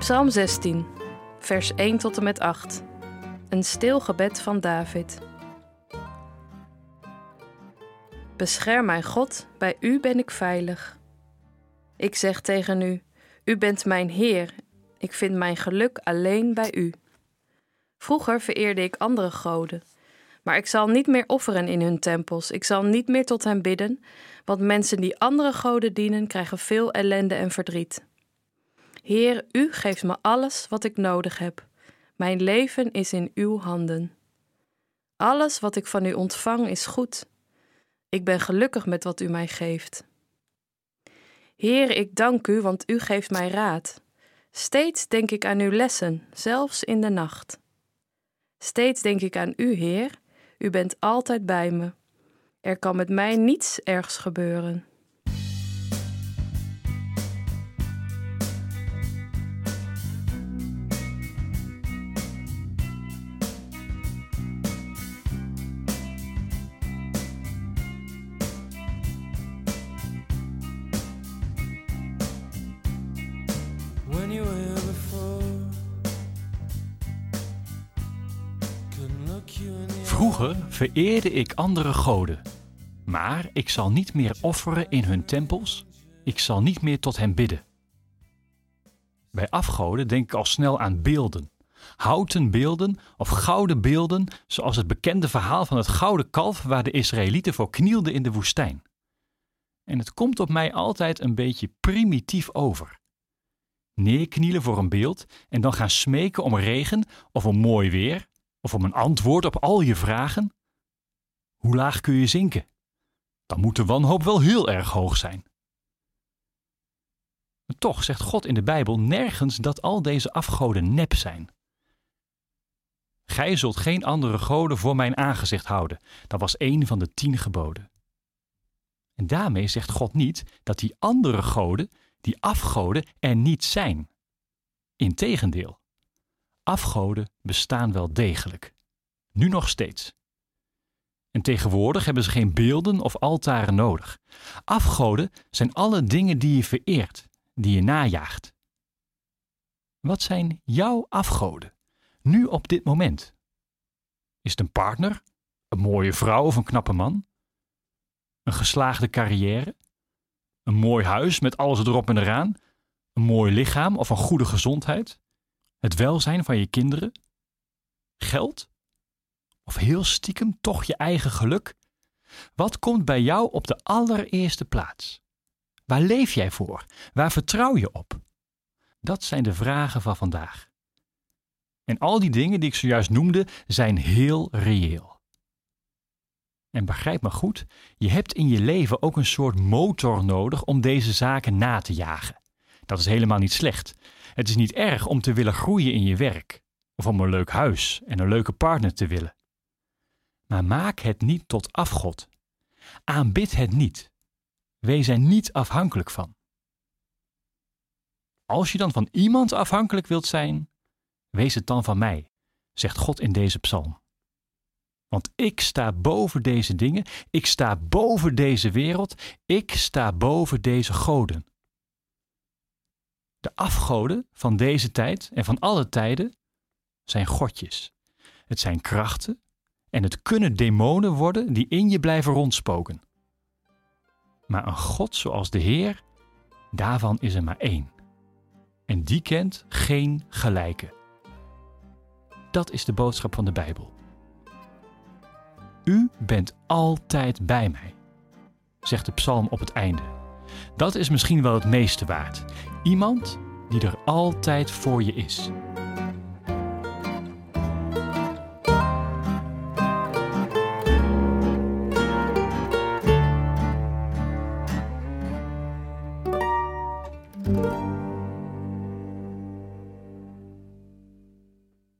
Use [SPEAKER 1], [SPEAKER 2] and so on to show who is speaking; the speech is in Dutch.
[SPEAKER 1] Psalm 16, vers 1 tot en met 8. Een stil gebed van David. Bescherm mij, God, bij u ben ik veilig. Ik zeg tegen u: U bent mijn Heer. Ik vind mijn geluk alleen bij u. Vroeger vereerde ik andere goden, maar ik zal niet meer offeren in hun tempels. Ik zal niet meer tot hen bidden, want mensen die andere goden dienen krijgen veel ellende en verdriet. Heer, u geeft me alles wat ik nodig heb. Mijn leven is in uw handen. Alles wat ik van u ontvang is goed. Ik ben gelukkig met wat u mij geeft. Heer, ik dank u, want u geeft mij raad. Steeds denk ik aan uw lessen, zelfs in de nacht. Steeds denk ik aan u, Heer. U bent altijd bij me. Er kan met mij niets ergs gebeuren.
[SPEAKER 2] Vroeger vereerde ik andere goden, maar ik zal niet meer offeren in hun tempels, ik zal niet meer tot hen bidden. Bij afgoden denk ik al snel aan beelden. Houten beelden of gouden beelden, zoals het bekende verhaal van het gouden kalf waar de Israëlieten voor knielden in de woestijn. En het komt op mij altijd een beetje primitief over. Neerknielen voor een beeld en dan gaan smeken om regen of om mooi weer of om een antwoord op al je vragen? Hoe laag kun je zinken? Dan moet de wanhoop wel heel erg hoog zijn. Toch zegt God in de Bijbel nergens dat al deze afgoden nep zijn. Gij zult geen andere goden voor mijn aangezicht houden. Dat was één van de tien geboden. En daarmee zegt God niet dat die andere goden, die afgoden, er niet zijn. Integendeel. Afgoden bestaan wel degelijk. Nu nog steeds. En tegenwoordig hebben ze geen beelden of altaren nodig. Afgoden zijn alle dingen die je vereert, die je najaagt. Wat zijn jouw afgoden, nu op dit moment? Is het een partner, een mooie vrouw of een knappe man? Een geslaagde carrière? Een mooi huis met alles erop en eraan? Een mooi lichaam of een goede gezondheid? Het welzijn van je kinderen? Geld? Of heel stiekem toch je eigen geluk? Wat komt bij jou op de allereerste plaats? Waar leef jij voor? Waar vertrouw je op? Dat zijn de vragen van vandaag. En al die dingen die ik zojuist noemde zijn heel reëel. En begrijp me goed, je hebt in je leven ook een soort motor nodig om deze zaken na te jagen. Dat is helemaal niet slecht. Het is niet erg om te willen groeien in je werk, of om een leuk huis en een leuke partner te willen. Maar maak het niet tot afgod. Aanbid het niet. Wees er niet afhankelijk van. Als je dan van iemand afhankelijk wilt zijn, wees het dan van mij, zegt God in deze psalm. Want ik sta boven deze dingen, ik sta boven deze wereld, ik sta boven deze goden. De afgoden van deze tijd en van alle tijden zijn godjes. Het zijn krachten en het kunnen demonen worden die in je blijven rondspoken. Maar een God zoals de Heer, daarvan is er maar één. En die kent geen gelijke. Dat is de boodschap van de Bijbel. U bent altijd bij mij, zegt de psalm op het einde. Dat is misschien wel het meeste waard. Iemand die er altijd voor je is.